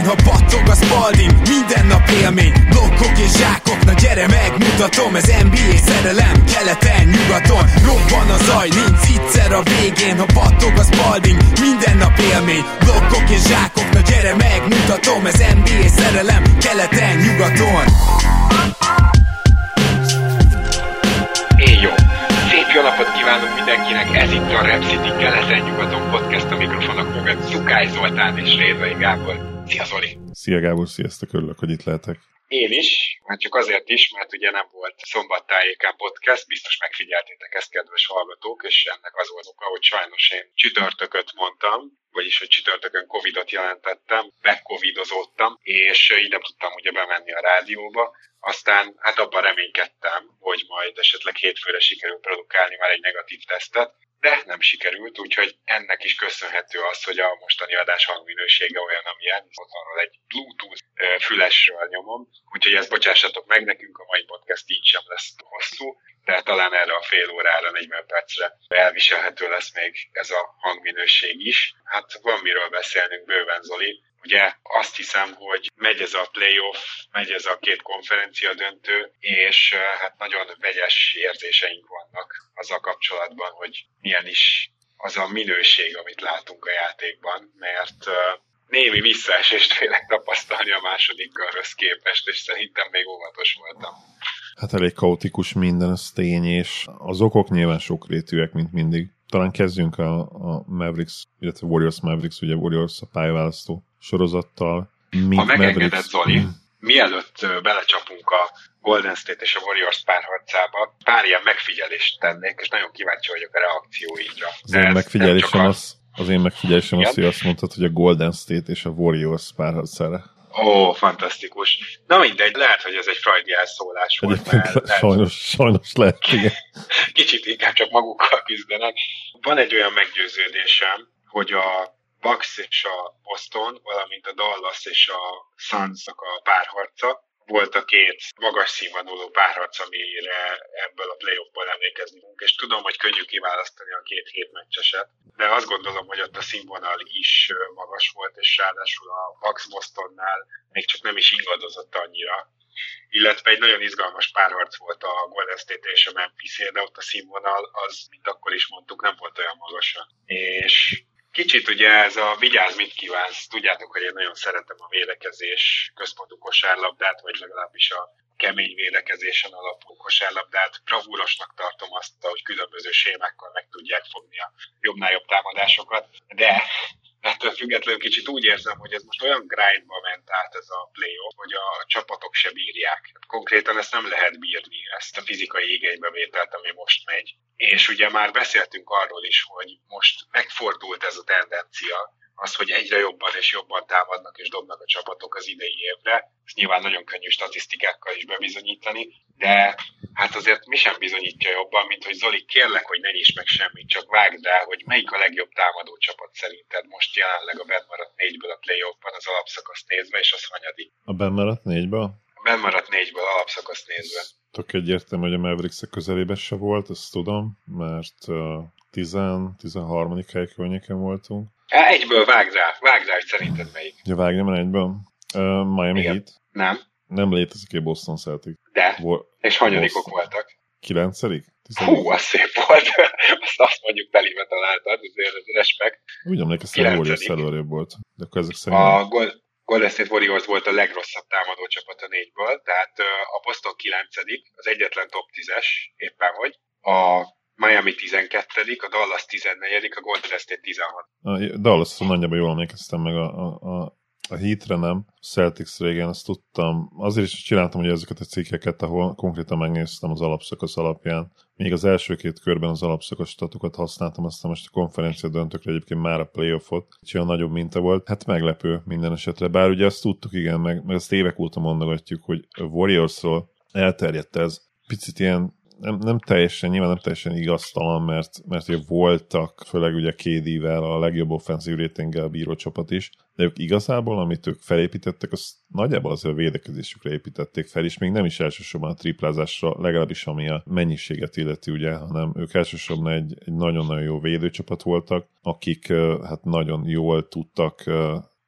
végén, ha battog a spalding Minden nap élmény, blokkok és zsákok Na gyere megmutatom, ez NBA szerelem Keleten, nyugaton, robban a zaj Nincs egyszer a végén, ha battog a spalding Minden nap élmény, blokkok és zsákok Na gyere megmutatom, ez NBA szerelem Keleten, nyugaton Én jó! Szép jó napot kívánunk mindenkinek, ez itt a Rep City keleten-nyugaton podcast a mikrofonok mögött Szukály Zoltán és Rédvai Gábor. Szia Zoli! Szia Gábor, sziasztok, örülök, hogy itt lehetek. Én is, már csak azért is, mert ugye nem volt szombattájékán podcast, biztos megfigyeltétek ezt, kedves hallgatók, és ennek az volt oka, hogy sajnos én csütörtököt mondtam, vagyis hogy csütörtökön Covidot jelentettem, megcovidozódtam, és így nem tudtam ugye bemenni a rádióba. Aztán hát abban reménykedtem, hogy majd esetleg hétfőre sikerül produkálni már egy negatív tesztet, de nem sikerült, úgyhogy ennek is köszönhető az, hogy a mostani adás hangminősége olyan, amilyen. Otthonról egy Bluetooth fülesről nyomom, úgyhogy ezt bocsássatok meg nekünk, a mai podcast így sem lesz hosszú, de talán erre a fél órára, 40 percre elviselhető lesz még ez a hangminőség is. Hát van miről beszélnünk bőven, Zoli. Ugye azt hiszem, hogy megy ez a playoff, megy ez a két konferencia döntő, és hát nagyon vegyes érzéseink vannak azzal kapcsolatban, hogy milyen is az a minőség, amit látunk a játékban, mert némi visszaesést félek tapasztalni a második körhöz képest, és szerintem még óvatos voltam. Hát elég kaotikus minden, ez tény, és az okok nyilván sokrétűek, mint mindig. Talán kezdjünk a, a Mavericks, illetve Warriors Mavericks, ugye Warriors a pályaválasztó sorozattal. Mi, ha megengedett, Mavericks... Zoli, mm. mielőtt belecsapunk a Golden State és a Warriors párharcába, pár ilyen megfigyelést tennék, és nagyon kíváncsi vagyok a reakcióidra. Az én megfigyelésem az, az én megfigyelésem az, hogy azt mondtad, hogy a Golden State és a Warriors párharcára. Ó, fantasztikus. Na mindegy, lehet, hogy ez egy frajdi elszólás volt. Mert lehet, sajnos, sajnos lehet, igen. Kicsit inkább csak magukkal küzdenek. Van egy olyan meggyőződésem, hogy a Bucks és a Boston, valamint a Dallas és a suns a párharca, volt a két magas színvonalú párharc, amire ebből a playoffból emlékezni és tudom, hogy könnyű kiválasztani a két hét meccseset, de azt gondolom, hogy ott a színvonal is magas volt, és ráadásul a Bucks Bostonnál még csak nem is ingadozott annyira, illetve egy nagyon izgalmas párharc volt a Golden State és a memphis de ott a színvonal az, mint akkor is mondtuk, nem volt olyan magasan. És Kicsit ugye ez a vigyázz, mit kívánsz. Tudjátok, hogy én nagyon szeretem a védekezés központú kosárlabdát, vagy legalábbis a kemény védekezésen alapuló kosárlabdát. Bravúrosnak tartom azt, hogy különböző sémákkal meg tudják fogni a jobbnál jobb támadásokat, de ettől függetlenül kicsit úgy érzem, hogy ez most olyan grindba ment át ez a playoff, hogy a csapatok se bírják. Konkrétan ezt nem lehet bírni, ezt a fizikai igénybevételt, ami most megy. És ugye már beszéltünk arról is, hogy most megfordult ez a tendencia, az, hogy egyre jobban és jobban támadnak és dobnak a csapatok az idei évre. Ez nyilván nagyon könnyű statisztikákkal is bebizonyítani, de hát azért mi sem bizonyítja jobban, mint hogy Zoli, kérlek, hogy ne nyisd meg semmit, csak vágd el, hogy melyik a legjobb támadó csapat szerinted most jelenleg a maradt négyből a playoffban az alapszakaszt nézve, és az hanyadik. A maradt négyből? A maradt négyből alapszakaszt nézve. Tök egyértelmű, hogy a mavericks közelében se volt, ezt tudom, mert uh, 10-13. hely környéken voltunk. Há, egyből vágd rá, vágd rá, hogy szerinted melyik. Ja, el egyből. Uh, Miami Igen. Heat. Nem. Nem létezik egy Boston Celtic. De. Vol- és hanyadikok Boston. voltak? Kilencedik? Hú, az szép volt. azt, azt mondjuk telébe találtad, azért ez respekt. Úgy emlékeztem, hogy Warriors előrébb volt. De akkor ezek szerint... A Golden State Warriors volt a legrosszabb támadó csapat a négyből, tehát a Boston 9 az egyetlen top 10-es, éppen hogy. A Miami 12 a Dallas 14 a Golden State 16. A Dallas nagyjából jól emlékeztem meg a, a, a a Heatre nem, Celtics régen azt tudtam, azért is csináltam ugye ezeket a cikkeket, ahol konkrétan megnéztem az alapszakasz alapján. Még az első két körben az alapszakasz statokat használtam, aztán most a konferencia döntőkre egyébként már a playoffot, és olyan nagyobb minta volt. Hát meglepő minden esetre, bár ugye azt tudtuk, igen, meg, meg ezt évek óta mondogatjuk, hogy Warriorsról elterjedt ez. Picit ilyen nem, nem teljesen, nyilván nem teljesen igaztalan, mert, mert ugye voltak, főleg ugye KD-vel a legjobb offenzív rétinggel bíró csapat is, de ők igazából, amit ők felépítettek, az nagyjából azért a védekezésükre építették fel, és még nem is elsősorban a triplázásra, legalábbis ami a mennyiséget illeti, ugye, hanem ők elsősorban egy, egy nagyon-nagyon jó védőcsapat voltak, akik hát nagyon jól tudtak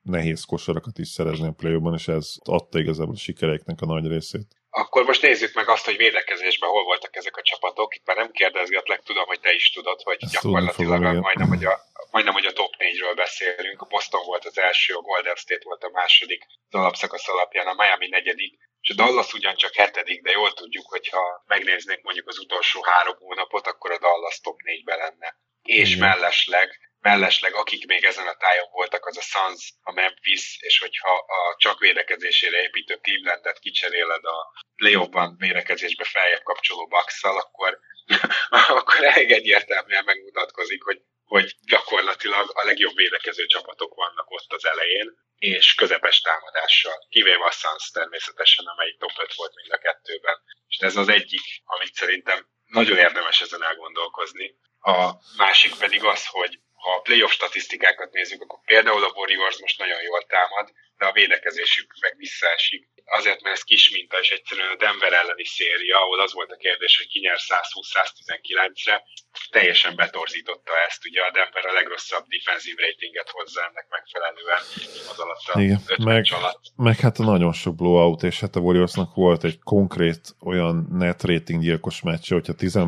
nehéz kosarakat is szerezni a play és ez adta igazából a sikereiknek a nagy részét. Akkor most nézzük meg azt, hogy védekezésben hol voltak ezek a csapatok. Itt már nem kérdezgetlek, tudom, hogy te is tudod, hogy Ezt gyakorlatilag fogom, majdnem, hogy a, majdnem, hogy a top 4-ről beszélünk. A Boston volt az első, a Golden State volt a második, az alapszakasz alapján a Miami negyedik, és a Dallas ugyancsak hetedik, de jól tudjuk, hogyha megnéznénk mondjuk az utolsó három hónapot, akkor a Dallas top 4-ben lenne. És Igen. mellesleg mellesleg akik még ezen a tájon voltak, az a Suns, a Memphis, és hogyha a csak védekezésére építő Clevelandet kicseréled a playoffban védekezésbe feljebb kapcsoló bucks akkor, akkor elég egyértelműen megmutatkozik, hogy, hogy gyakorlatilag a legjobb védekező csapatok vannak ott az elején, és közepes támadással, kivéve a Suns természetesen, amelyik top 5 volt mind a kettőben. És ez az egyik, amit szerintem nagyon érdemes ezen elgondolkozni. A másik pedig az, hogy ha a playoff statisztikákat nézzük, akkor például a Warriors most nagyon jól támad, de a védekezésük meg visszaesik. Azért, mert ez kis minta, és egyszerűen a Denver elleni széria, ahol az volt a kérdés, hogy ki nyer 120-119-re, teljesen betorzította ezt. Ugye a Denver a legrosszabb defensív ratinget hozza ennek megfelelően az alatt a Igen, meg, alatt. meg hát a nagyon sok blowout, és hát a Warriorsnak volt egy konkrét olyan net rating gyilkos meccs, hogyha 10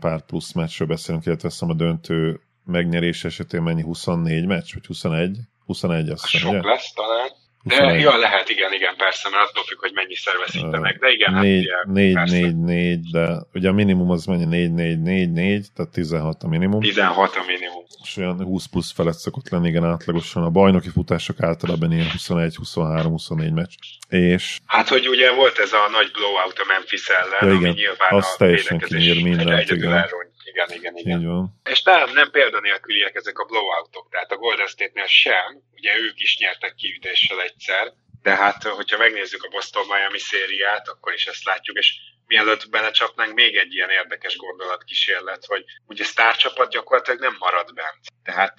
pár plusz meccsről beszélünk, illetve a döntő megnyerés esetén mennyi? 24 meccs? Vagy 21? 21 azt hiszem, Sok ugye? lesz talán. De 21. ja, lehet, igen, igen, persze, mert attól függ, hogy mennyi veszítenek, de igen, 4, hát 4, 4, 4, de ugye a minimum az mennyi? 4, 4, 4, 4, tehát 16 a minimum. 16 a minimum. És olyan 20 plusz felett szokott lenni, igen, átlagosan. A bajnoki futások általában ilyen 21, 23, 24 meccs. És... Hát, hogy ugye volt ez a nagy blowout a Memphis ellen, ja, igen, ami nyilván az a teljesen kinyír mindent, igen. Igen, igen, igen. Így van. És nem, nem példanélküliek ezek a blowoutok, tehát a Golden State-nél sem, ugye ők is nyertek kiütéssel egyszer, de hát, hogyha megnézzük a Boston Miami szériát, akkor is ezt látjuk, és mielőtt belecsapnánk, még egy ilyen érdekes gondolatkísérlet, hogy ugye sztárcsapat gyakorlatilag nem marad bent. Tehát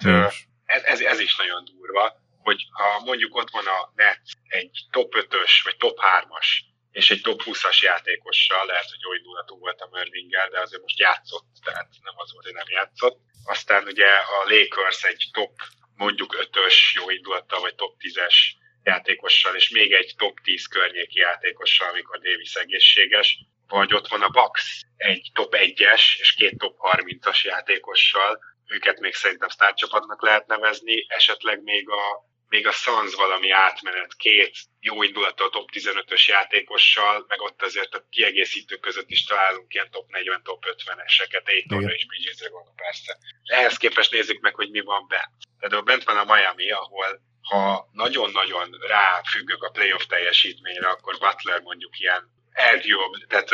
ez, ez, ez is nagyon durva, hogy ha mondjuk ott van a net egy top 5-ös vagy top 3-as és egy top 20-as játékossal, lehet, hogy jó indulatú volt a Mervinggel, de azért most játszott, tehát nem az volt, hogy nem játszott. Aztán ugye a Lakers egy top, mondjuk 5-ös jó indulattal, vagy top 10-es játékossal, és még egy top 10 környéki játékossal, amikor Davis egészséges, vagy ott van a Bucks egy top 1-es és két top 30-as játékossal, őket még szerintem sztárcsapatnak lehet nevezni, esetleg még a még a Suns valami átmenet két jó indulattal top 15-ös játékossal, meg ott azért a kiegészítők között is találunk ilyen top 40, top 50-eseket, Aitonra és BJ-re gondolom persze. Ehhez képest nézzük meg, hogy mi van bent. Tehát bent van a Miami, ahol ha nagyon-nagyon ráfüggök a playoff teljesítményre, akkor Butler mondjuk ilyen eljobb, tehát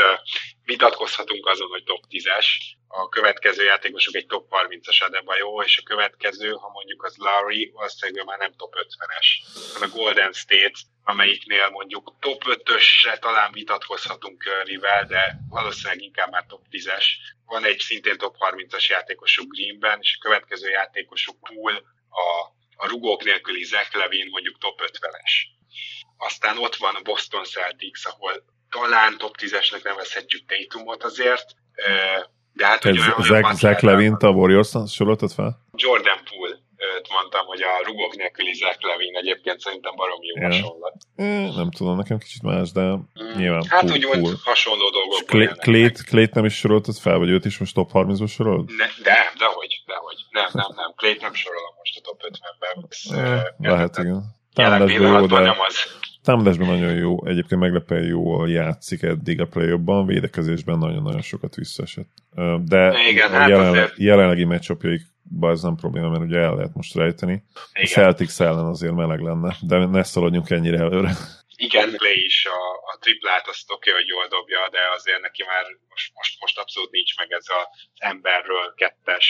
vitatkozhatunk azon, hogy top 10-es, a következő játékosok egy top 30-as jó, és a következő, ha mondjuk az Larry, valószínűleg már nem top 50-es, hanem a Golden State, amelyiknél mondjuk top 5-ösre talán vitatkozhatunk Curryvel, de valószínűleg inkább már top 10-es. Van egy szintén top 30-as játékosuk Greenben, és a következő játékosuk Pool, a, a rugók nélküli Zach Levin mondjuk top 50-es. Aztán ott van a Boston Celtics, ahol talán top 10-esnek nevezhetjük Tatumot azért, de hát Ez Zach, Zach Levin-t a warriors soroltad fel? Jordan Poole őt mondtam, hogy a rugók nélküli Zach Levin egyébként szerintem barom jó ja. hasonlat. Nem tudom, nekem kicsit más, de mm. nyilván Hát pool, úgymond pool. hasonló dolgok. Klét, Klét nem is soroltad fel, vagy őt is most top 30-ba sorolod? Ne, de, dehogy, dehogy. Nem, nem, nem. Klét nem sorolom most a top 50-ben. Ez, lehet, igen. Jó, de... Nem az. Támadásban nagyon jó, egyébként meglepően jól játszik eddig a play védekezésben nagyon-nagyon sokat visszaesett. De Igen, a hát jelenleg, azért... jelenlegi meccsapjaikban ez nem probléma, mert ugye el lehet most rejteni. Igen. A Celtics ellen azért meleg lenne, de ne szaladjunk ennyire előre. Igen, Clay is a, a triplát azt oké, hogy jól dobja, de azért neki már most, most, most abszolút nincs meg ez az emberről kettes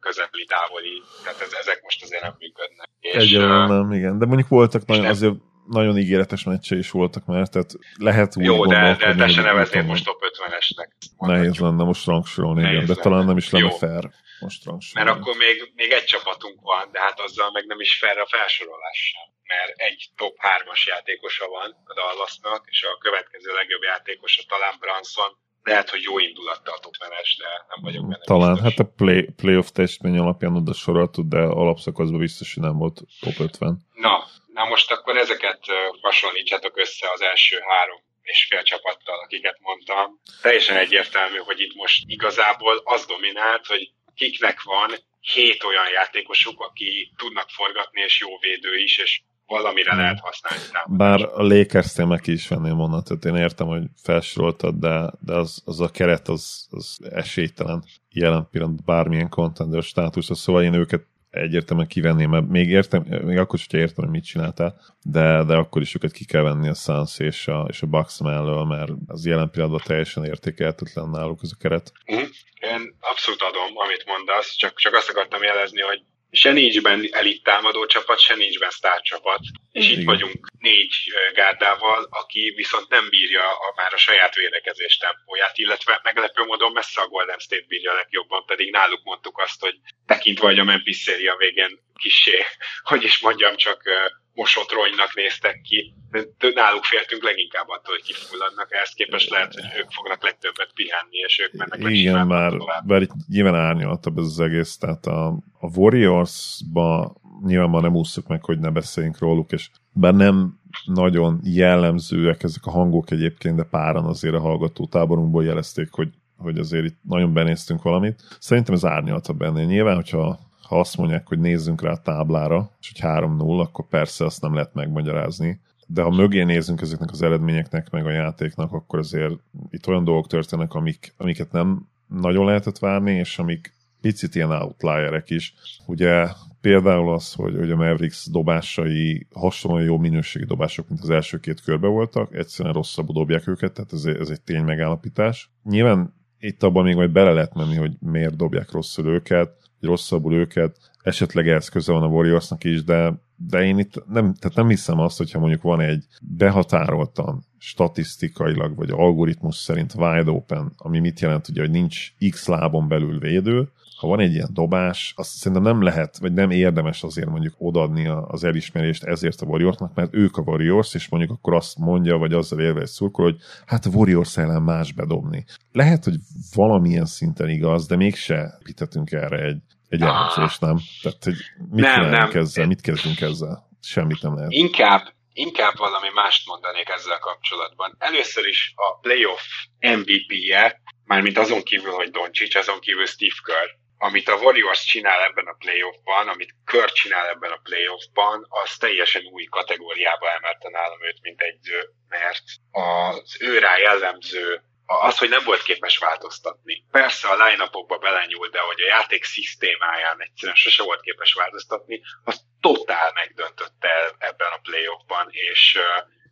közeli távoli, tehát ez, ezek most azért nem működnek. Egyelőre nem, igen, de mondjuk voltak nagyon, azért nagyon ígéretes meccse is voltak már, tehát lehet úgy Jó, de, de te se nevezném most top 50-esnek. Nehéz lenne most rangsorolni, igen, de talán nem is lenne Jó. fair most rangsorolni. Mert akkor még, még egy csapatunk van, de hát azzal meg nem is fair a felsorolás sem. Mert egy top 3-as játékosa van a Dallasnak, és a következő legjobb játékosa talán Branson, lehet, hogy jó indulattal top menes, de nem vagyok benne Talán, biztos. hát a play, playoff testmény alapján oda soroltad, de alapszakaszban biztos, hogy nem volt top 50. Na, na most akkor ezeket hasonlítsátok össze az első három és fél csapattal, akiket mondtam. Teljesen egyértelmű, hogy itt most igazából az dominált, hogy kiknek van hét olyan játékosuk, aki tudnak forgatni, és jó védő is, és valamire lehet használni támadást. Bár a Lakers-nél meg is venném onnan, tehát én értem, hogy felsoroltad, de, de az, az a keret az, az esélytelen jelen pillanatban bármilyen contender státusz, szóval én őket egyértelműen kivenném, mert még, értem, még akkor is, hogyha értem, hogy mit csináltál, de, de akkor is őket ki kell venni a Suns és a, és a Bucks mellől, mert az jelen pillanatban teljesen értékelhetetlen náluk ez a keret. Mhm. Én abszolút adom, amit mondasz, csak, csak azt akartam jelezni, hogy se nincs benne elit támadó csapat, se nincs benne sztár csapat, és itt Igen. vagyunk négy gárdával, aki viszont nem bírja a, már a saját védekezés tempóját, illetve meglepő módon messze a Golden State bírja a legjobban, pedig náluk mondtuk azt, hogy tekintve, hogy a Memphis széria végén kisé, hogy is mondjam, csak ö, mosott ronynak néztek ki. Náluk féltünk leginkább attól, hogy kifulladnak, ehhez képest lehet, hogy ők fognak legtöbbet pihenni, és ők mennek Igen, már, bár itt nyilván árnyaltabb ez az egész, tehát a, a Warriors-ba nyilván már nem ússzuk meg, hogy ne beszéljünk róluk, és bár nem nagyon jellemzőek ezek a hangok egyébként, de páran azért a hallgató táborunkból jelezték, hogy, hogy azért itt nagyon benéztünk valamit. Szerintem ez árnyaltabb ennél. Nyilván, hogyha ha azt mondják, hogy nézzünk rá a táblára, és hogy 3-0, akkor persze azt nem lehet megmagyarázni. De ha mögé nézzünk ezeknek az eredményeknek, meg a játéknak, akkor azért itt olyan dolgok történnek, amik, amiket nem nagyon lehetett várni, és amik picit ilyen outlierek is. Ugye például az, hogy, hogy a Mavericks dobásai hasonlóan jó minőségi dobások, mint az első két körbe voltak, egyszerűen rosszabbul dobják őket, tehát ez, ez egy tény megállapítás. Nyilván itt abban még majd bele lehet menni, hogy miért dobják rosszul őket, rosszabbul őket, esetleg ez köze van a Warriorsnak is, de, de én itt nem, tehát nem hiszem azt, hogyha mondjuk van egy behatároltan statisztikailag, vagy algoritmus szerint wide open, ami mit jelent, ugye, hogy nincs x lábon belül védő, ha van egy ilyen dobás, azt szerintem nem lehet, vagy nem érdemes azért mondjuk odaadni az elismerést ezért a Warriorsnak, mert ők a Warriors, és mondjuk akkor azt mondja, vagy azzal érve egy szurkol, hogy hát a Warriors ellen más bedobni. Lehet, hogy valamilyen szinten igaz, de mégse építettünk erre egy, egy elemzést, nem? Tehát, hogy mit Nem, nem. ezzel, mit kezdünk ezzel? Semmit nem lehet. Inkább, inkább valami mást mondanék ezzel kapcsolatban. Először is a playoff MVP-je, mármint azon kívül, hogy Doncic, azon kívül Steve Kerr, amit a Warriors csinál ebben a playoffban, amit Kerr csinál ebben a playoffban, az teljesen új kategóriába emelte nálam őt, mint egyző, mert az ő rá jellemző az, hogy nem volt képes változtatni. Persze a line belenyúlt, de hogy a játék szisztémáján egyszerűen sose volt képes változtatni, az totál megdöntötte ebben a playoffban, és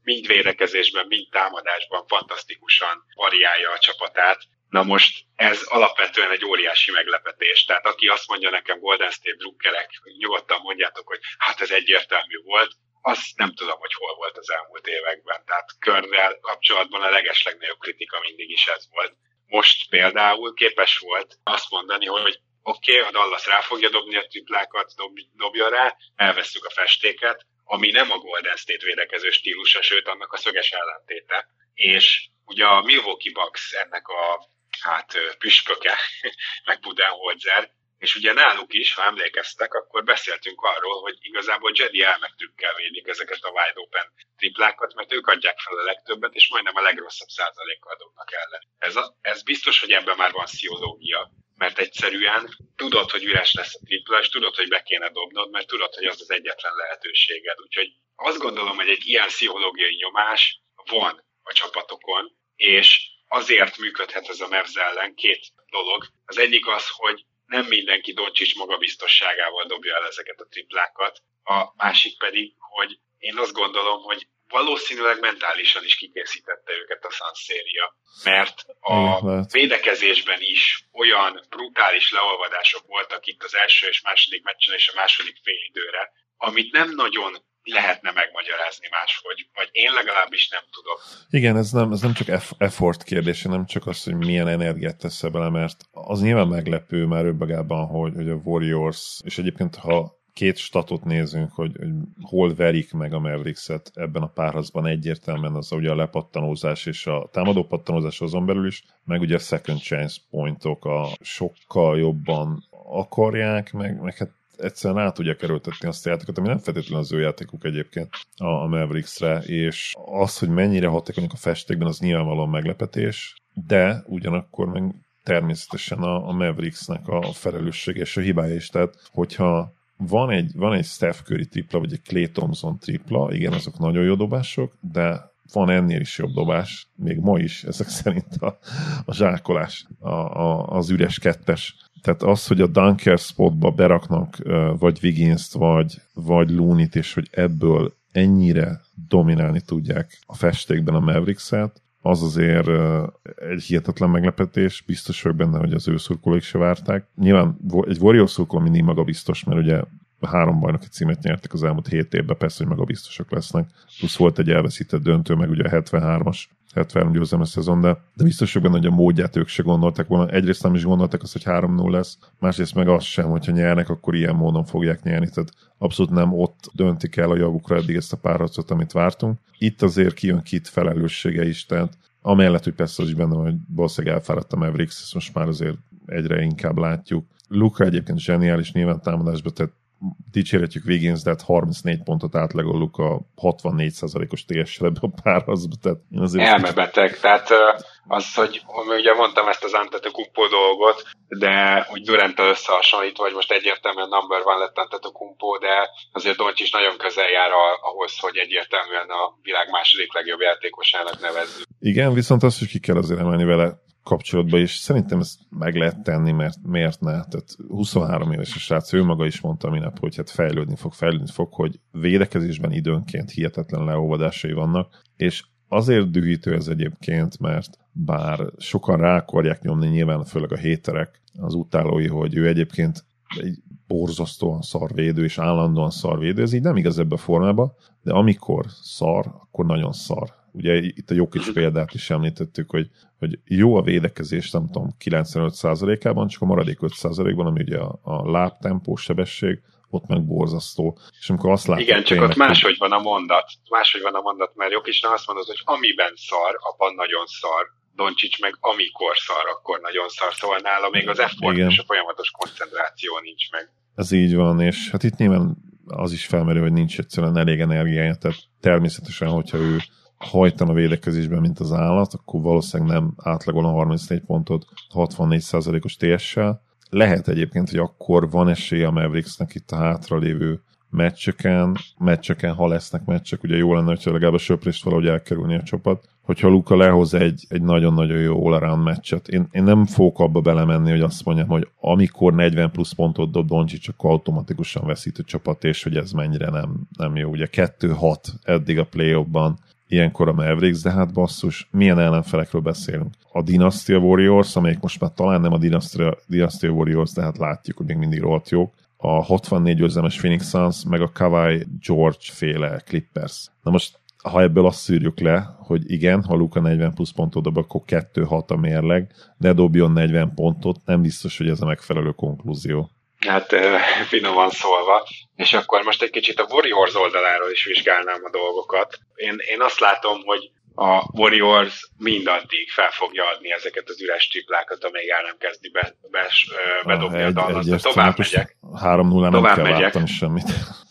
mind védekezésben, mind támadásban fantasztikusan variálja a csapatát. Na most ez alapvetően egy óriási meglepetés. Tehát aki azt mondja nekem Golden State drukkerek, nyugodtan mondjátok, hogy hát ez egyértelmű volt, azt nem tudom, hogy hol volt az elmúlt években. Tehát körnel kapcsolatban a legeslegnagyobb kritika mindig is ez volt. Most például képes volt azt mondani, hogy oké, okay, a Dallas rá fogja dobni a triplákat, dob, dobja rá, elveszük a festéket, ami nem a Golden State védekező stílusa, sőt annak a szöges ellentéte. És ugye a Milwaukee Bucks ennek a hát püspöke, meg Budenholzer, és ugye náluk is, ha emlékeztek, akkor beszéltünk arról, hogy igazából Jedi elmegtrükkel védik ezeket a wide open triplákat, mert ők adják fel a legtöbbet, és majdnem a legrosszabb százalékkal dobnak ellen. Ez, a, ez biztos, hogy ebben már van sziológia, mert egyszerűen tudod, hogy üres lesz a tripla, és tudod, hogy be kéne dobnod, mert tudod, hogy az az egyetlen lehetőséged. Úgyhogy azt gondolom, hogy egy ilyen pszichológiai nyomás van a csapatokon, és azért működhet ez a Mavs ellen két dolog. Az egyik az, hogy nem mindenki Doncsics magabiztosságával dobja el ezeket a triplákat, a másik pedig, hogy én azt gondolom, hogy valószínűleg mentálisan is kikészítette őket a Sanszéria, mert a védekezésben is olyan brutális leolvadások voltak itt az első és második meccsen és a második fél időre, amit nem nagyon lehetne megmagyarázni máshogy, vagy én legalábbis nem tudok. Igen, ez nem, ez nem csak effort kérdése, nem csak az, hogy milyen energiát tesz bele, mert az nyilván meglepő már önmagában, hogy, hogy a Warriors, és egyébként ha két statot nézünk, hogy, hogy hol verik meg a Mavericks-et ebben a párharcban egyértelműen az ugye a lepattanózás és a támadó pattanózás azon belül is, meg ugye a second chance pointok a sokkal jobban akarják, meg, meg hát egyszerűen át tudja kerültetni azt a játékot, ami nem feltétlenül az ő játékuk egyébként a, a Mavericksre, és az, hogy mennyire hatékonyak a festékben, az nyilvánvalóan meglepetés, de ugyanakkor meg természetesen a, a Mavericksnek a felelőssége és a hibája is. Tehát, hogyha van egy, van egy Steph Curry tripla, vagy egy Clay Thompson tripla, igen, azok nagyon jó dobások, de van ennél is jobb dobás, még ma is, ezek szerint a, a zsákolás, a, a, az üres kettes. Tehát az, hogy a dunker spotba beraknak vagy Wiggins-t, vagy, vagy Looney-t, és hogy ebből ennyire dominálni tudják a festékben a Mavericks-et, az azért egy hihetetlen meglepetés, biztos vagyok benne, hogy az ő szurkolóik se várták. Nyilván egy Warriors szurkoló mindig maga biztos, mert ugye három bajnoki címet nyertek az elmúlt hét évben, persze, hogy maga biztosak lesznek. Plusz volt egy elveszített döntő, meg ugye a 73-as 73 győzelme szezon, de, de biztos benne, hogy a módját ők se gondolták volna. Egyrészt nem is gondolták azt, hogy 3-0 lesz, másrészt meg azt sem, hogyha nyernek, akkor ilyen módon fogják nyerni. Tehát abszolút nem ott döntik el a javukra eddig ezt a párharcot, amit vártunk. Itt azért kijön Kit felelőssége is, tehát amellett, hogy persze az is benne hogy valószínűleg elfáradt a Mavericks, ezt most már azért egyre inkább látjuk. Luka egyébként zseniális nyilván támadásba, tehát dicsérhetjük Wiggins, de hát 34 pontot átlagoljuk a 64%-os TS-re a párhazba. Tehát én azért Elmebeteg, tehát az, hogy ugye mondtam ezt az Antetokounmpo dolgot, de úgy durant összehasonlítva, vagy most egyértelműen number van lett Antetokounmpo, de azért Doncs is nagyon közel jár ahhoz, hogy egyértelműen a világ második legjobb játékosának nevezzük. Igen, viszont azt is ki kell azért emelni vele, kapcsolatban, és szerintem ezt meg lehet tenni, mert miért ne? Tehát 23 éves a srác, ő maga is mondta minap, hogy hát fejlődni fog, fejlődni fog, hogy védekezésben időnként hihetetlen leolvadásai vannak, és azért dühítő ez egyébként, mert bár sokan rá akarják nyomni, nyilván főleg a héterek, az utálói, hogy ő egyébként egy borzasztóan szarvédő, és állandóan szarvédő, ez így nem igaz ebbe a formába, de amikor szar, akkor nagyon szar. Ugye itt a Jokic példát is említettük, hogy, hogy jó a védekezés, nem tudom, 95%-ában, csak a maradék 5%-ban, ami ugye a, a lábtempó, sebesség, ott meg borzasztó. És amikor azt látjuk, Igen, csak ott máshogy van a mondat. Máshogy van a mondat, mert Jokisnál azt mondod, hogy amiben szar, abban nagyon szar. Doncsics meg amikor szar, akkor nagyon szar. Szóval nála még az effort Igen. és a folyamatos koncentráció nincs meg. Ez így van, és hát itt nyilván az is felmerül, hogy nincs egyszerűen elég energiája, tehát természetesen, hogyha ő hajtan a védekezésben, mint az állat, akkor valószínűleg nem átlagol a 34 pontot 64%-os TS-sel. Lehet egyébként, hogy akkor van esélye a Mavericksnek itt a hátralévő meccseken, meccseken, ha lesznek meccsek, ugye jó lenne, hogyha legalább a söprést valahogy elkerülni a csapat. Hogyha Luka lehoz egy, egy nagyon-nagyon jó all meccset, én, én nem fogok abba belemenni, hogy azt mondjam, hogy amikor 40 plusz pontot dob Doncsics, csak automatikusan veszít a csapat, és hogy ez mennyire nem, nem jó. Ugye 2-6 eddig a play ban ilyenkor a Mavericks, de hát basszus, milyen ellenfelekről beszélünk? A Dynasty Warriors, amelyik most már talán nem a Dynasty, Dynasty Warriors, de hát látjuk, hogy még mindig rohadt jók. A 64 győzelmes Phoenix Suns, meg a Kawhi George féle Clippers. Na most ha ebből azt szűrjük le, hogy igen, ha Luka 40 plusz pontot dob, akkor 2-6 a mérleg, de dobjon 40 pontot, nem biztos, hogy ez a megfelelő konklúzió hát finoman szólva. És akkor most egy kicsit a Warriors oldaláról is vizsgálnám a dolgokat. Én, én azt látom, hogy a Warriors mindaddig fel fogja adni ezeket az üres triplákat, amíg el nem kezdi be, be, bedobni a Dallas. De tovább megyek. 3 0 nem kell megyek. semmit.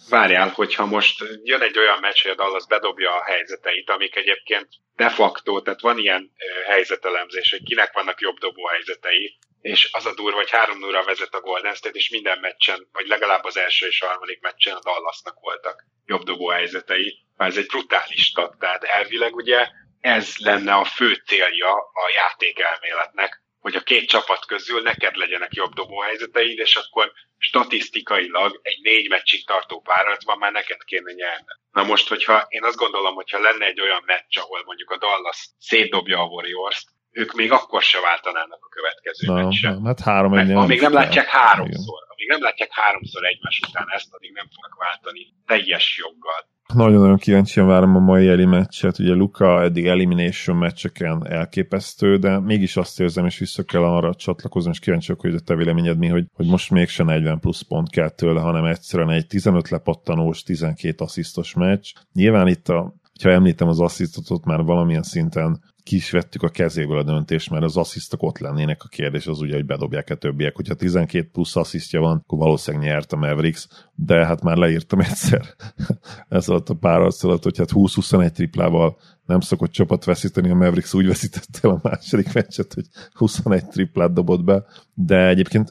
Várjál, hogyha most jön egy olyan meccs, hogy a Dallas bedobja a helyzeteit, amik egyébként de facto, tehát van ilyen helyzetelemzés, hogy kinek vannak jobb dobó helyzetei, és az a durva, hogy 3 0 vezet a Golden State, és minden meccsen, vagy legalább az első és harmadik meccsen a Dallasnak voltak jobb dobó helyzetei. Ez egy brutális stat, tehát elvileg ugye ez lenne a fő célja a játékelméletnek, hogy a két csapat közül neked legyenek jobb dobóhelyzeteid, és akkor statisztikailag egy négy meccsig tartó párharcban már neked kéne nyerni. Na most, hogyha én azt gondolom, hogyha lenne egy olyan meccs, ahol mondjuk a Dallas szétdobja a warriors ők még akkor se váltanának a következő Na, meccsen. Hát három egy Amíg nem látják háromszor, amíg Amíg nem látják háromszor egymás után ezt, addig nem fognak váltani teljes joggal. Nagyon-nagyon kíváncsian várom a mai Eli meccset. Ugye Luka eddig elimination meccseken elképesztő, de mégis azt érzem, és vissza kell arra csatlakozni, és kíváncsi hogy a te véleményed mi, hogy, hogy most mégsem 40 plusz pont kell tőle, hanem egyszerűen egy 15 lepattanós, 12 asszisztos meccs. Nyilván itt a ha említem az asszisztot, már valamilyen szinten ki is vettük a kezéből a döntést, mert az asszisztok ott lennének a kérdés, az ugye, hogy bedobják-e többiek. Hogyha 12 plusz asszisztja van, akkor valószínűleg nyert a Mavericks, de hát már leírtam egyszer ez alatt a pár arc alatt, hogy hát 20-21 triplával nem szokott csapat veszíteni, a Mavericks úgy veszítette el a második meccset, hogy 21 triplát dobott be, de egyébként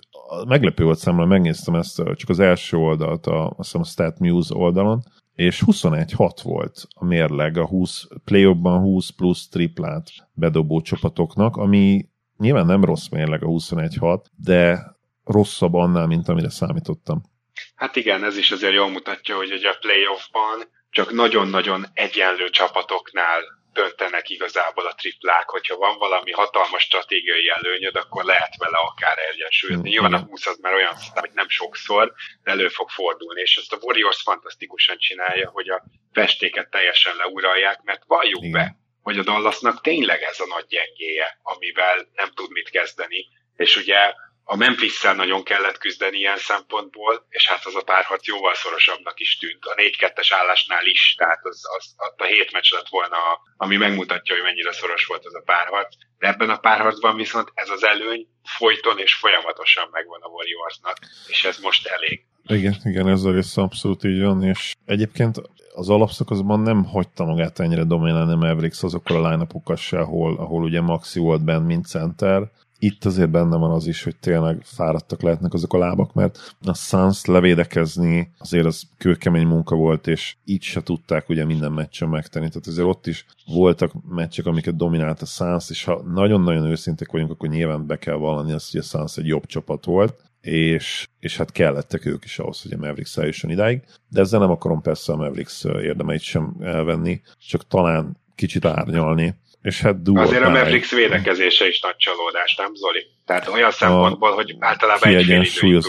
meglepő volt számomra, megnéztem ezt csak az első oldalt, a, azt hiszem a Stat Muse oldalon, és 21-6 volt a mérleg a 20, play 20 plusz triplát bedobó csapatoknak, ami nyilván nem rossz mérleg a 21-6, de rosszabb annál, mint amire számítottam. Hát igen, ez is azért jól mutatja, hogy a playoffban csak nagyon-nagyon egyenlő csapatoknál döntenek igazából a triplák, hogyha van valami hatalmas stratégiai előnyöd, akkor lehet vele akár egyensúlyozni. Nyilván a 20 az már olyan szám, hogy nem sokszor, de elő fog fordulni, és ezt a Warriors fantasztikusan csinálja, hogy a festéket teljesen leuralják, mert valljuk Igen. be, hogy a Dallasnak tényleg ez a nagy gyengéje, amivel nem tud mit kezdeni, és ugye a memphis nagyon kellett küzdeni ilyen szempontból, és hát az a párharc jóval szorosabbnak is tűnt. A 4-2-es állásnál is, tehát az, az, az a hét meccs lett volna, ami megmutatja, hogy mennyire szoros volt az a párharc. De ebben a párharcban viszont ez az előny folyton és folyamatosan megvan a Warriorsnak, és ez most elég. Igen, igen, ez a része abszolút így van, és egyébként az alapszakaszban nem hagyta magát ennyire dominálni Mavericks azokkal a line se, ahol, ahol ugye Maxi volt bent, mint center, itt azért benne van az is, hogy tényleg fáradtak lehetnek azok a lábak, mert a Suns levédekezni azért az kőkemény munka volt, és így se tudták ugye minden meccsen megtenni. Tehát azért ott is voltak meccsek, amiket dominált a Suns, és ha nagyon-nagyon őszinték vagyunk, akkor nyilván be kell vallani azt, hogy a Suns egy jobb csapat volt, és, és hát kellettek ők is ahhoz, hogy a Mavericks eljusson idáig. De ezzel nem akarom persze a Mavericks érdemeit sem elvenni, csak talán kicsit árnyalni és hát Azért a Mavericks védekezése is nagy csalódás, nem Zoli? Tehát olyan szempontból, hogy általában egy fél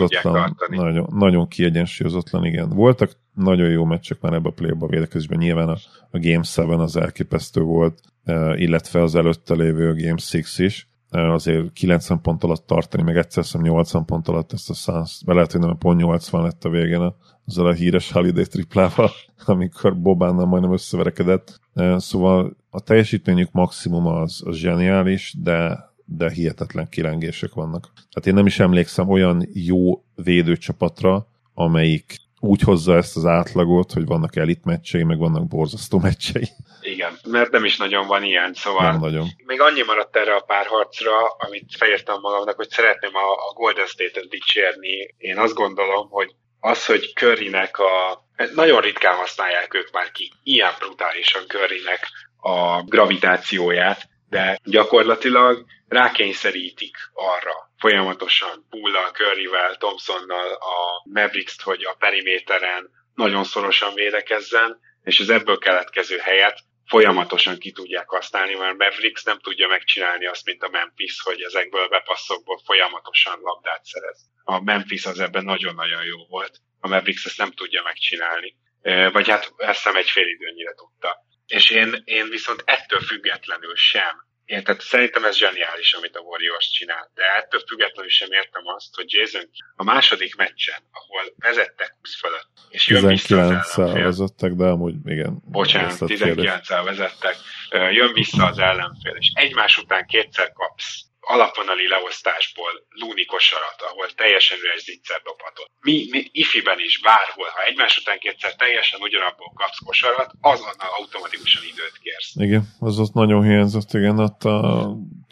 nagyon, nagyon kiegyensúlyozatlan, igen. Voltak nagyon jó meccsek már ebbe a play a védekezésben, nyilván a, a Game 7 az elképesztő volt, eh, illetve az előtte lévő a Game 6 is, eh, azért 90 pont alatt tartani, meg egyszer szem 80 pont alatt ezt a Suns, lehet, hogy nem pont 80 lett a végén azzal a híres Holiday triplával, amikor Bobánnal majdnem összeverekedett. Eh, szóval a teljesítményük maximum az, az zseniális, de, de hihetetlen kilengések vannak. Tehát én nem is emlékszem olyan jó védőcsapatra, amelyik úgy hozza ezt az átlagot, hogy vannak elit meccsei, meg vannak borzasztó meccsei. Igen, mert nem is nagyon van ilyen, szóval nem nagyon. még annyi maradt erre a párharcra, amit felírtam magamnak, hogy szeretném a, a Golden State-et dicsérni. Én azt gondolom, hogy az, hogy Currynek a... Nagyon ritkán használják ők már ki ilyen brutálisan Currynek a gravitációját, de gyakorlatilag rákényszerítik arra folyamatosan Pullal, Curryvel, Thompsonnal a mavericks hogy a periméteren nagyon szorosan védekezzen, és az ebből keletkező helyet folyamatosan ki tudják használni, mert Mavericks nem tudja megcsinálni azt, mint a Memphis, hogy ezekből a bepasszokból folyamatosan labdát szerez. A Memphis az ebben nagyon-nagyon jó volt, a Mavericks ezt nem tudja megcsinálni. Vagy hát ezt hiszem egy fél időnyire tudta. És én, én viszont ettől függetlenül sem. Én tehát szerintem ez zseniális, amit a Warriors csinál, de ettől függetlenül sem értem azt, hogy Jason a második meccsen, ahol vezettek 20 fölött, és jön 19 vezettek, de amúgy igen. Bocsánat, 19 vezettek, jön vissza az ellenfél, és egymás után kétszer kapsz alapvonali leosztásból Lúni kosarat, ahol teljesen üres zicser dobhatott. Mi, mi ifiben is, bárhol, ha egymás után kétszer teljesen ugyanabból kapsz kosarat, azonnal automatikusan időt kérsz. Igen, az ott nagyon hiányzott, igen, ott a,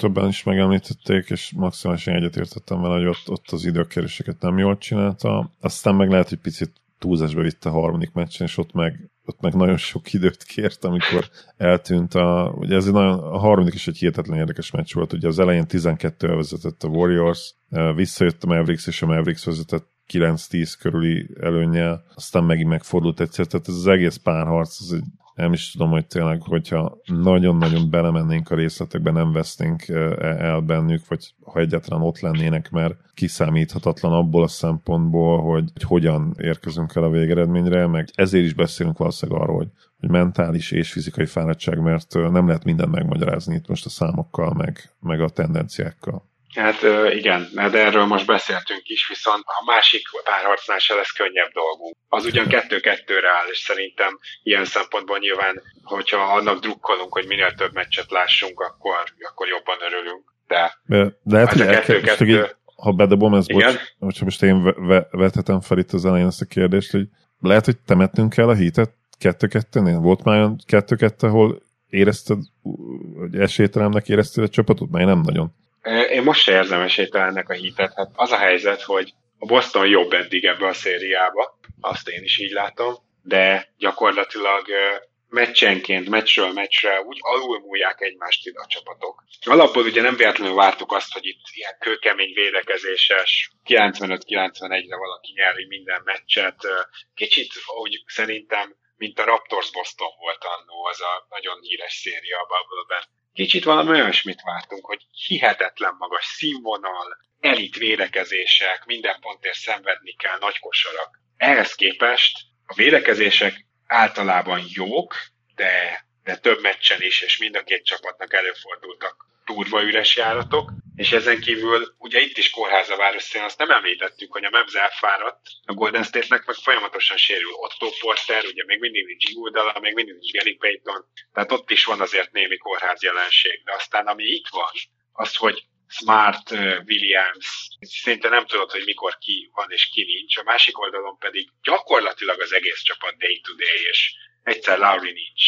többen is megemlítették, és maximálisan egyetértettem vele, hogy ott, ott az időkéréseket nem jól csinálta. Aztán meg lehet, hogy picit túlzásba vitte a harmadik meccsen, és ott meg ott meg nagyon sok időt kért, amikor eltűnt a, ugye ez egy nagyon, a harmadik is egy hihetetlen érdekes meccs volt, ugye az elején 12 vezetett a Warriors, visszajött a Mavericks, és a Mavericks vezetett 9-10 körüli előnyel, aztán megint megfordult egyszer, tehát ez az egész párharc, ez egy nem is tudom, hogy tényleg, hogyha nagyon-nagyon belemennénk a részletekbe, nem vesznénk el bennük, vagy ha egyáltalán ott lennének, mert kiszámíthatatlan abból a szempontból, hogy, hogy hogyan érkezünk el a végeredményre, meg ezért is beszélünk valószínűleg arról, hogy, hogy mentális és fizikai fáradtság, mert nem lehet mindent megmagyarázni itt most a számokkal, meg, meg a tendenciákkal. Hát igen, de erről most beszéltünk is, viszont a másik párharcnál se lesz könnyebb dolgunk. Az ugyan kettő-kettőre áll, és szerintem ilyen szempontból nyilván, hogyha annak drukkolunk, hogy minél több meccset lássunk, akkor, akkor jobban örülünk. De, de, de hát, hogy kettő, kettő... Így, ha bedobom, ez bocs, hogyha most én vethetem fel itt az elején ezt a kérdést, hogy lehet, hogy temetnünk kell a hitet kettő-kettőnél? Volt már olyan kettő-kettő, ahol érezted, hogy esélytelemnek érezted a csapatot? Mert nem nagyon. Én most se érzem esélytelennek a hitet. Hát az a helyzet, hogy a Boston jobb eddig ebbe a szériába, azt én is így látom, de gyakorlatilag meccsenként, meccsről meccsre úgy alulmúlják egymást a csapatok. Alapból ugye nem véletlenül vártuk azt, hogy itt ilyen kőkemény védekezéses 95-91-re valaki nyeri minden meccset. Kicsit, úgy szerintem, mint a Raptors Boston volt annó, az a nagyon híres széria a bubble Kicsit valami olyasmit vártunk, hogy hihetetlen magas színvonal, elit védekezések, minden pontért szenvedni kell, nagy kosarak. Ehhez képest a védekezések általában jók, de, de több meccsen is, és mind a két csapatnak előfordultak turva üres járatok, és ezen kívül ugye itt is kórháza vár össze, azt nem említettük, hogy a Mavs elfáradt, a Golden State-nek meg folyamatosan sérül Otto Porter, ugye még mindig nincs Iguodala, még mindig nincs Gary Payton, tehát ott is van azért némi kórház jelenség, de aztán ami itt van, az, hogy Smart, Williams, szinte nem tudod, hogy mikor ki van és ki nincs, a másik oldalon pedig gyakorlatilag az egész csapat day-to-day, és egyszer Lauri nincs,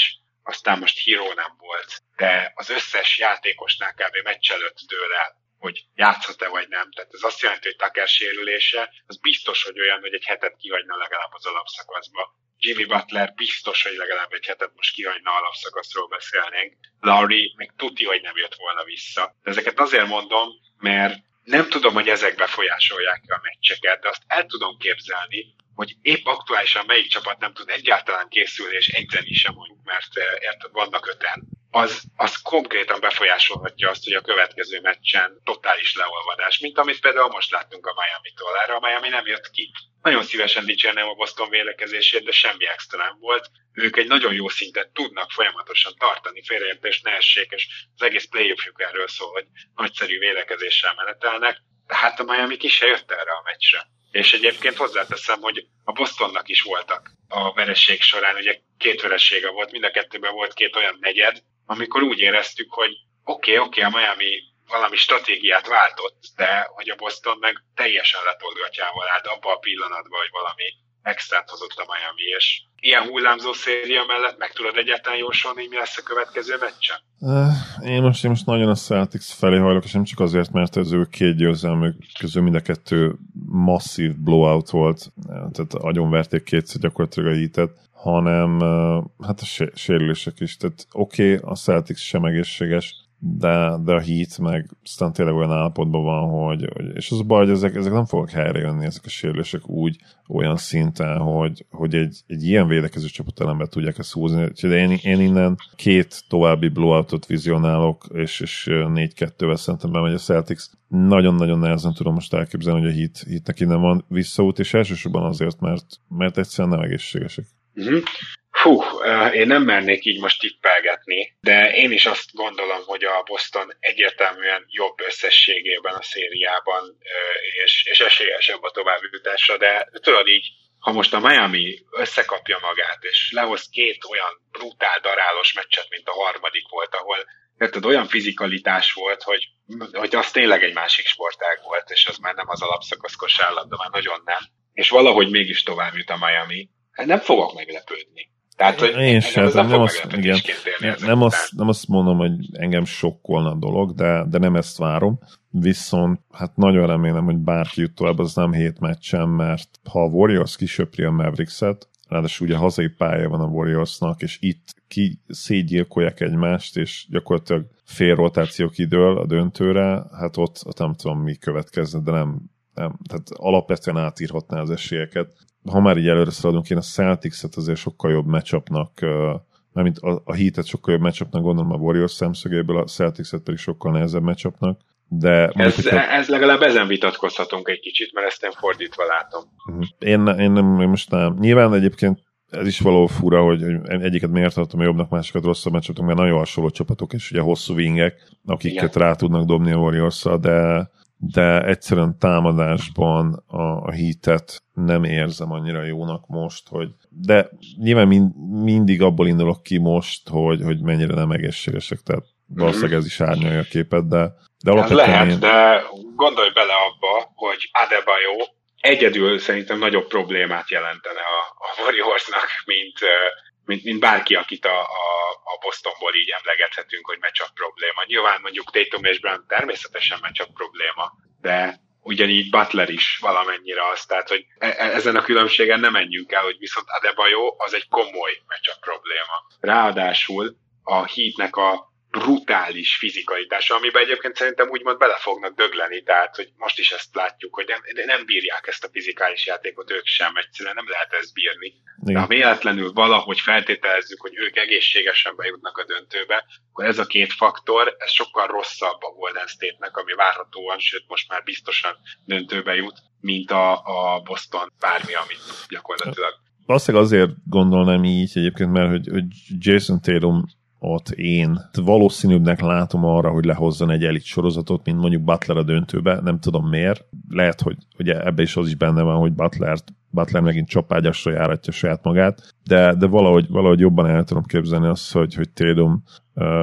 aztán most Hero nem volt, de az összes játékosnál kb. meccs előtt dől el, hogy játszhat-e vagy nem. Tehát ez azt jelenti, hogy Tucker sérülése, az biztos, hogy olyan, hogy egy hetet kihagyna legalább az alapszakaszba. Jimmy Butler biztos, hogy legalább egy hetet most kihagyna alapszakaszról beszélnénk. Laurie még tuti, hogy nem jött volna vissza. De ezeket azért mondom, mert nem tudom, hogy ezek befolyásolják a meccseket, de azt el tudom képzelni, hogy épp aktuálisan melyik csapat nem tud egyáltalán készülni és egyzeni sem mondjuk, mert eh, érted, vannak öten, az, az konkrétan befolyásolhatja azt, hogy a következő meccsen totális leolvadás, mint amit például most láttunk a Miami-tól. Erre a Miami nem jött ki. Nagyon szívesen dicsérném a Boston vélekezését, de semmi extra nem volt. Ők egy nagyon jó szintet tudnak folyamatosan tartani, félreértés ne essék, és az egész playoffjuk erről szól, hogy nagyszerű vélekezéssel menetelnek, tehát a Miami ki se jött erre a meccsre. És egyébként hozzáteszem, hogy a Bostonnak is voltak a vereség során, ugye két veresége volt, mind a kettőben volt két olyan negyed, amikor úgy éreztük, hogy oké, okay, oké, okay, a Miami valami stratégiát váltott, de hogy a Boston meg teljesen letolgatjával állt abba a pillanatban, hogy valami extrát hozott a Miami, és ilyen hullámzó széria mellett meg tudod egyáltalán jósolni, mi lesz a következő meccsen? Én most, én most nagyon a Celtics felé hajlok, és nem csak azért, mert az ő két győzelmük közül mind a kettő masszív blowout volt, tehát agyonverték kétszer gyakorlatilag a hitet, hanem hát a sérülések is. Tehát oké, okay, a Celtics sem egészséges, de, de a Heat meg aztán tényleg olyan állapotban van, hogy, hogy és az a baj, hogy ezek, ezek nem fognak helyre jönni, ezek a sérülések úgy, olyan szinten, hogy, hogy egy, egy ilyen védekező csapat ellenbe tudják ezt húzni. Úgyhogy én, én innen két további blowoutot vizionálok, és, és 4-2-vel szerintem bemegy a Celtics. Nagyon-nagyon nehezen tudom most elképzelni, hogy a Heat, Heatnek innen van visszaút, és elsősorban azért, mert, mert egyszerűen nem egészségesek. Hú, én nem mernék így most tippelgetni, de én is azt gondolom, hogy a Boston egyértelműen jobb összességében a szériában, és, és esélyesebb a továbbjutásra, de tudod így, ha most a Miami összekapja magát, és lehoz két olyan brutál darálós meccset, mint a harmadik volt, ahol érted, olyan fizikalitás volt, hogy, hogy az tényleg egy másik sportág volt, és az már nem az alapszakasz kosárlabda, már nagyon nem. És valahogy mégis tovább jut a Miami. Hát nem fogok meglepődni. Tehát, hogy én sem, nem, nem, azt, igen, nem, azt, nem azt mondom, hogy engem sokkolna a dolog, de, de nem ezt várom. Viszont hát nagyon remélem, hogy bárki jut tovább, az nem hét meccsen, mert ha a Warriors kisöpri a Mavericks-et, ráadásul ugye hazai pálya van a Warriorsnak, és itt ki szétgyilkolják egymást, és gyakorlatilag fél rotációk idől a döntőre, hát ott, ott nem tudom mi következne, de nem, nem, tehát alapvetően átírhatná az esélyeket ha már így előre szaladunk, én a Celtics-et azért sokkal jobb matchupnak mármint a, a Heat-et sokkal jobb meccsapnak gondolom a Warriors szemszögéből, a Celtics-et pedig sokkal nehezebb meccsapnak. De ez, hogyha... ez legalább ezen vitatkozhatunk egy kicsit, mert ezt én fordítva látom. Mhm. Én, én nem, én most nem. Nyilván egyébként ez is való fura, hogy egyiket miért tartom jobbnak, másikat rosszabb meccsetek, mert nagyon hasonló csapatok, és ugye hosszú wingek, akiket Igen. rá tudnak dobni a warriors de de egyszerűen támadásban a, a hitet nem érzem annyira jónak most, hogy de nyilván mind, mindig abból indulok ki most, hogy, hogy mennyire nem egészségesek, tehát valószínűleg ez is árnyalja a képet, de, de alapvetően... lehet, én... de gondolj bele abba, hogy Adebayo egyedül szerintem nagyobb problémát jelentene a, a Warriorsnak, mint, mint, mint bárki, akit a, a, a Bostonból így emlegethetünk, hogy meccsap probléma. Nyilván mondjuk Tatum és Brown természetesen meccsap probléma, de ugyanígy Butler is valamennyire az, tehát hogy e, e, ezen a különbségen nem menjünk el, hogy viszont Adebayo az egy komoly meccsap probléma. Ráadásul a Heatnek a brutális fizikalitása, amiben egyébként szerintem úgymond bele fognak dögleni, tehát hogy most is ezt látjuk, hogy nem, nem bírják ezt a fizikális játékot ők sem, egyszerűen nem lehet ezt bírni. Igen. De ha véletlenül valahogy feltételezzük, hogy ők egészségesen bejutnak a döntőbe, akkor ez a két faktor, ez sokkal rosszabb a Golden State-nek, ami várhatóan, sőt most már biztosan döntőbe jut, mint a, a Boston bármi, amit gyakorlatilag Valószínűleg azért gondolnám így egyébként, mert hogy, hogy Jason Tatum ott én valószínűbbnek látom arra, hogy lehozzon egy elit sorozatot, mint mondjuk Butler a döntőbe, nem tudom miért. Lehet, hogy ugye ebbe is az is benne van, hogy Butler, Butler megint csapágyasra járatja saját magát, de, de valahogy, valahogy jobban el tudom képzelni azt, hogy, hogy uh,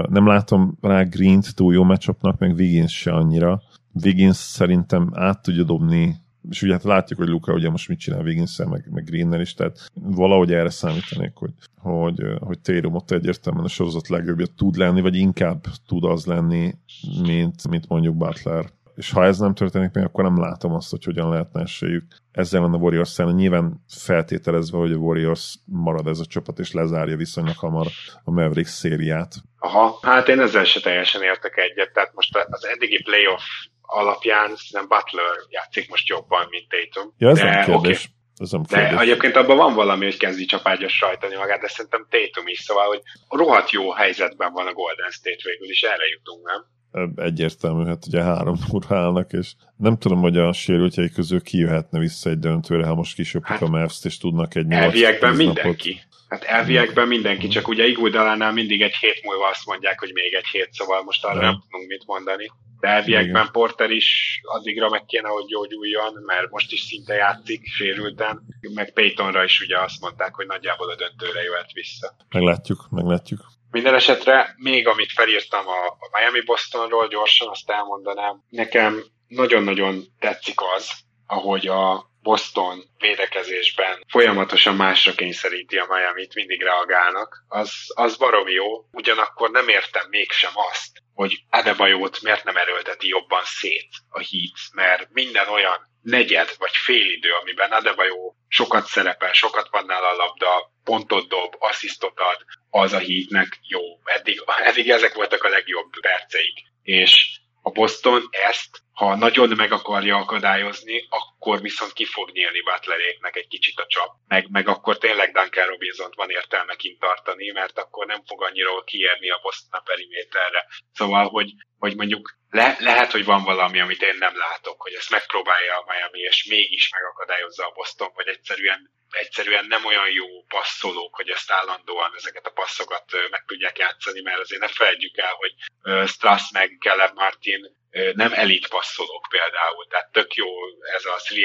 nem látom rá Green-t túl jó meccsapnak, meg Wiggins se annyira. Wiggins szerintem át tudja dobni és ugye hát látjuk, hogy Luka ugye most mit csinál wiggins meg, meg Greennel is, tehát valahogy erre számítanék, hogy, hogy, hogy Térum ott egyértelműen a sorozat legjobbja tud lenni, vagy inkább tud az lenni, mint, mint mondjuk Butler. És ha ez nem történik meg, akkor nem látom azt, hogy hogyan lehetne esélyük. Ezzel van a Warriors szemben. Nyilván feltételezve, hogy a Warriors marad ez a csapat, és lezárja viszonylag hamar a Mavericks szériát. Aha, hát én ezzel se teljesen értek egyet. Tehát most az eddigi playoff alapján nem Butler játszik most jobban, mint Tatum. Ja, ez de, nem kérdés. Okay. Ez nem de egyébként abban van valami, hogy kezdi csapágyas rajtani magát, de szerintem Tatum is, szóval, hogy rohadt jó helyzetben van a Golden State végül, és erre jutunk, nem? Egyértelmű, hát ugye három óra állnak, és nem tudom, hogy a sérültjei közül ki jöhetne vissza egy döntőre, ha most kisöpik hát, a mavs és tudnak egy 8 Elviekben mindenki. Hát elviekben mindenki, csak ugye Iguodalánál mindig egy hét múlva azt mondják, hogy még egy hét, szóval most arra nem, tudunk mit mondani. De elviekben Porter is addigra meg kéne, hogy gyógyuljon, mert most is szinte játszik sérülten, meg Paytonra is ugye azt mondták, hogy nagyjából a döntőre jöhet vissza. Meglátjuk, meglátjuk. Minden esetre még amit felírtam a Miami Bostonról, gyorsan azt elmondanám. Nekem nagyon-nagyon tetszik az, ahogy a Boston védekezésben folyamatosan másra kényszeríti a Miami-t, mindig reagálnak, az, az baromi jó. Ugyanakkor nem értem mégsem azt, hogy Adebayót miért nem erőlteti jobban szét a Heat, mert minden olyan negyed vagy félidő, amiben Adebayó sokat szerepel, sokat van nála a labda, pontot dob, asszisztot ad, az a Heatnek jó. Eddig, eddig ezek voltak a legjobb perceik. És a Boston ezt ha nagyon meg akarja akadályozni, akkor viszont ki fog nyílni Butleréknek egy kicsit a csap. Meg, meg akkor tényleg Duncan robinson van értelme kint tartani, mert akkor nem fog annyira kiérni a Boston a periméterre. Szóval, hogy, hogy mondjuk le, lehet, hogy van valami, amit én nem látok, hogy ezt megpróbálja a Miami, és mégis megakadályozza a Boston, vagy egyszerűen egyszerűen nem olyan jó passzolók, hogy ezt állandóan ezeket a passzokat meg tudják játszani, mert azért ne felejtjük el, hogy Strass meg Caleb Martin nem elit passzolók például, tehát tök jó ez a 3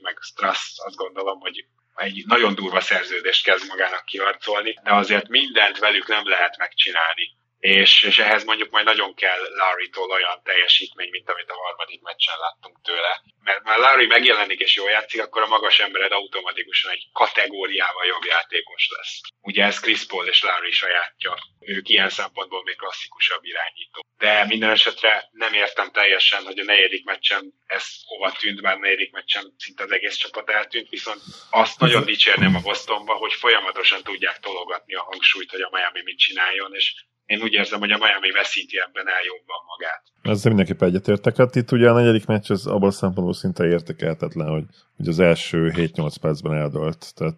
meg Strass azt gondolom, hogy egy nagyon durva szerződést kezd magának kiharcolni, de azért mindent velük nem lehet megcsinálni és, és ehhez mondjuk majd nagyon kell Larry-tól olyan teljesítmény, mint amit a harmadik meccsen láttunk tőle. Mert már Larry megjelenik és jól játszik, akkor a magas embered automatikusan egy kategóriával jobb játékos lesz. Ugye ez Chris Paul és Larry sajátja. Ők ilyen szempontból még klasszikusabb irányító. De minden esetre nem értem teljesen, hogy a negyedik meccsen ez hova tűnt, bár a negyedik meccsen szinte az egész csapat eltűnt, viszont azt nagyon dicsérném a Bostonba, hogy folyamatosan tudják tologatni a hangsúlyt, hogy a Miami mit csináljon, és én úgy érzem, hogy a Miami veszíti ebben el jobban magát. Ezzel mindenképpen egyetértek. Hát itt ugye a negyedik meccs az abban a szempontból szinte értekelhetetlen, hogy, hogy az első 7-8 percben eldölt. Tehát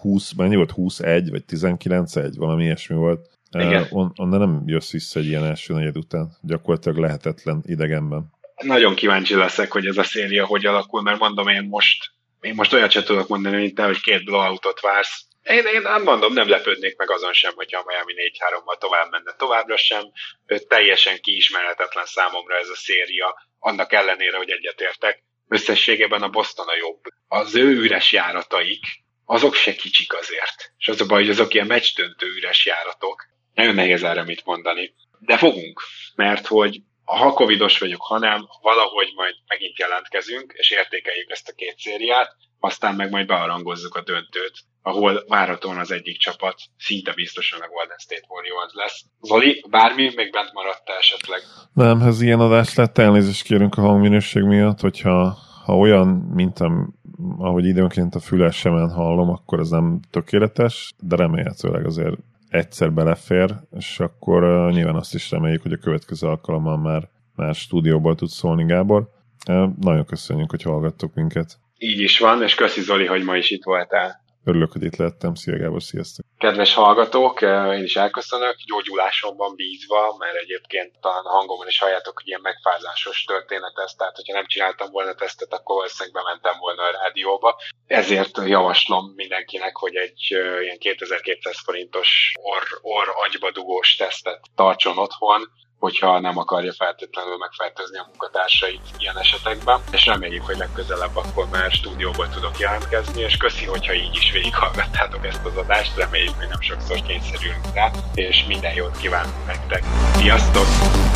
20, mennyi volt? 21 vagy 19-1, valami ilyesmi volt. Igen. Uh, on, onnan nem jössz vissza egy ilyen első negyed után. Gyakorlatilag lehetetlen idegenben. Nagyon kíváncsi leszek, hogy ez a széria hogy alakul, mert mondom én most én most olyat sem tudok mondani, mint te, hogy két blowoutot vársz. Én, én mondom, nem lepődnék meg azon sem, hogyha a Miami 4-3-mal tovább menne. Továbbra sem teljesen kiismerhetetlen számomra ez a széria, annak ellenére, hogy egyetértek. Összességében a Boston a jobb. Az ő üres járataik, azok se kicsik azért. És az a baj, hogy azok ilyen meccsdöntő üres járatok. Nagyon nehéz erre mit mondani. De fogunk, mert hogy ha covidos vagyok, hanem valahogy majd megint jelentkezünk, és értékeljük ezt a két szériát, aztán meg majd bearangozzuk a döntőt, ahol várhatóan az egyik csapat szinte biztosan a Golden State Warriors lesz. Zoli, bármi még bent maradt esetleg? Nem, ez ilyen adás lett, elnézést kérünk a hangminőség miatt, hogyha ha olyan, mint am, ahogy időnként a fülesemen hallom, akkor ez nem tökéletes, de remélhetőleg azért egyszer belefér, és akkor nyilván azt is reméljük, hogy a következő alkalommal már, már stúdióból tud szólni Gábor. Nagyon köszönjük, hogy hallgattok minket. Így is van, és köszi Zoli, hogy ma is itt voltál. Örülök, hogy itt lettem. Szia Gábor, sziasztok! Kedves hallgatók, én is elköszönök, gyógyulásomban bízva, mert egyébként a hangomon is halljátok, hogy ilyen megfázásos történet ez, tehát hogyha nem csináltam volna tesztet, akkor valószínűleg bementem volna a rádióba. Ezért javaslom mindenkinek, hogy egy ilyen 2200 forintos orr, orr agyba dugós tesztet tartson otthon, hogyha nem akarja feltétlenül megfertőzni a munkatársait ilyen esetekben, és reméljük, hogy legközelebb akkor már stúdióból tudok jelentkezni, és köszi, hogyha így is végighallgattátok ezt az adást, reméljük, hogy nem sokszor kényszerülünk rá, és minden jót kívánunk nektek. Sziasztok!